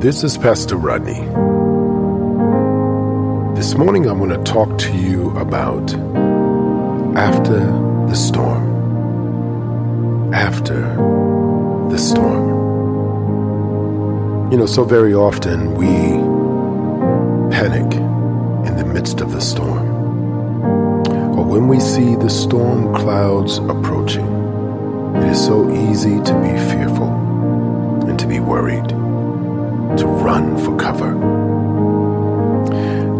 This is Pastor Rodney. This morning I want to talk to you about after the storm. After the storm. You know, so very often we panic in the midst of the storm. Or when we see the storm clouds approaching, it is so easy to be fearful and to be worried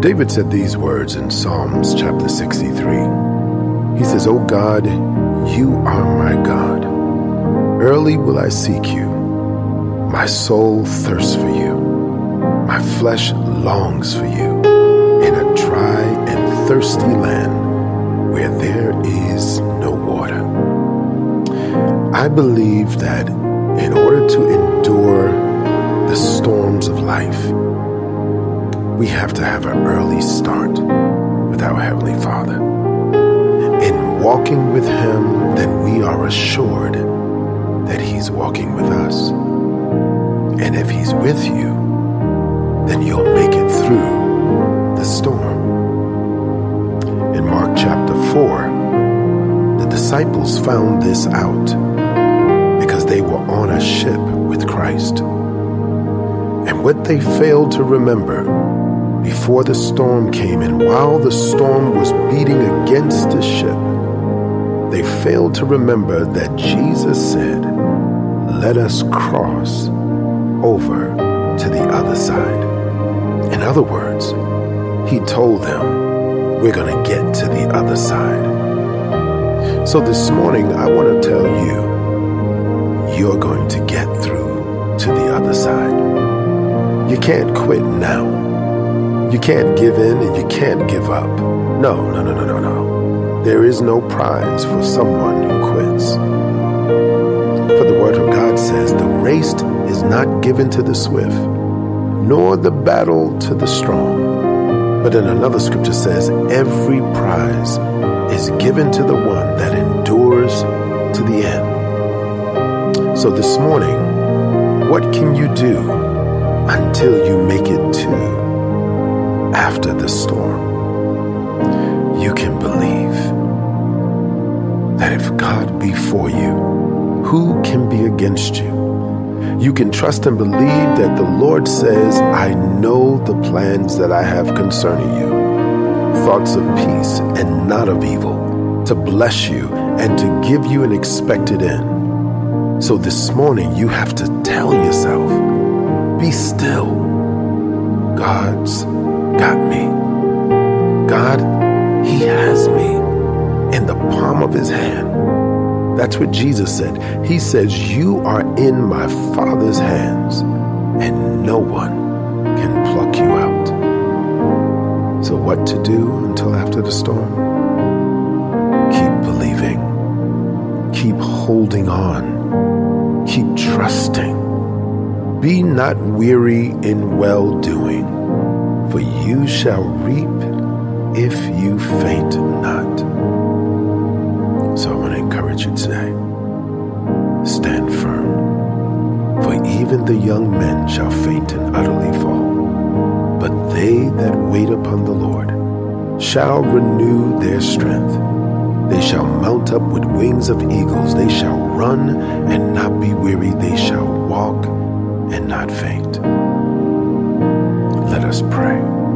David said these words in Psalms chapter 63. He says, O God, you are my God. Early will I seek you. My soul thirsts for you. My flesh longs for you in a dry and thirsty land where there is no water. I believe that in order to endure the storms of life, we have to have an early start with our Heavenly Father. In walking with Him, then we are assured that He's walking with us. And if He's with you, then you'll make it through the storm. In Mark chapter 4, the disciples found this out because they were on a ship with Christ. And what they failed to remember before the storm came and while the storm was beating against the ship, they failed to remember that Jesus said, Let us cross over to the other side. In other words, he told them, We're going to get to the other side. So this morning, I want to tell you, you're going to get through to the other side. You can't quit now. You can't give in and you can't give up. No, no, no, no, no, no. There is no prize for someone who quits. For the Word of God says, The race is not given to the swift, nor the battle to the strong. But in another scripture says, Every prize is given to the one that endures to the end. So this morning, what can you do until you make it to the storm. You can believe that if God be for you, who can be against you? You can trust and believe that the Lord says, I know the plans that I have concerning you thoughts of peace and not of evil, to bless you and to give you an expected end. So this morning, you have to tell yourself, be still. God's got me. God, He has me in the palm of His hand. That's what Jesus said. He says, You are in my Father's hands, and no one can pluck you out. So, what to do until after the storm? Keep believing, keep holding on, keep trusting be not weary in well doing, for you shall reap if you faint not. So I want to encourage you today stand firm, for even the young men shall faint and utterly fall. But they that wait upon the Lord shall renew their strength. They shall mount up with wings of eagles. They shall run and not be weary. They shall walk and not faint. Let us pray.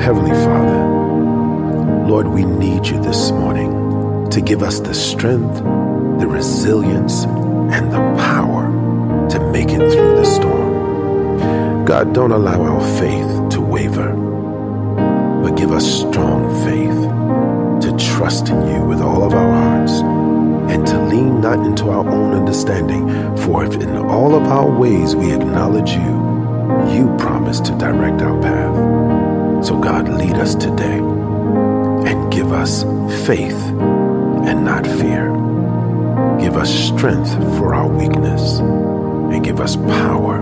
Heavenly Father, Lord, we need you this morning to give us the strength, the resilience, and the power to make it through the storm. God, don't allow our faith to waver, but give us strong faith to trust in you with all of our hearts and to lean not into our own understanding. For if in all of our ways we acknowledge you, you promise to direct our path. So, God, lead us today and give us faith and not fear. Give us strength for our weakness and give us power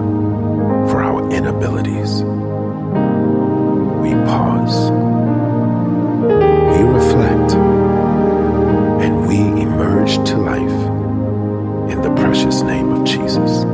for our inabilities. We pause. We reflect and we emerge to life in the precious name of Jesus.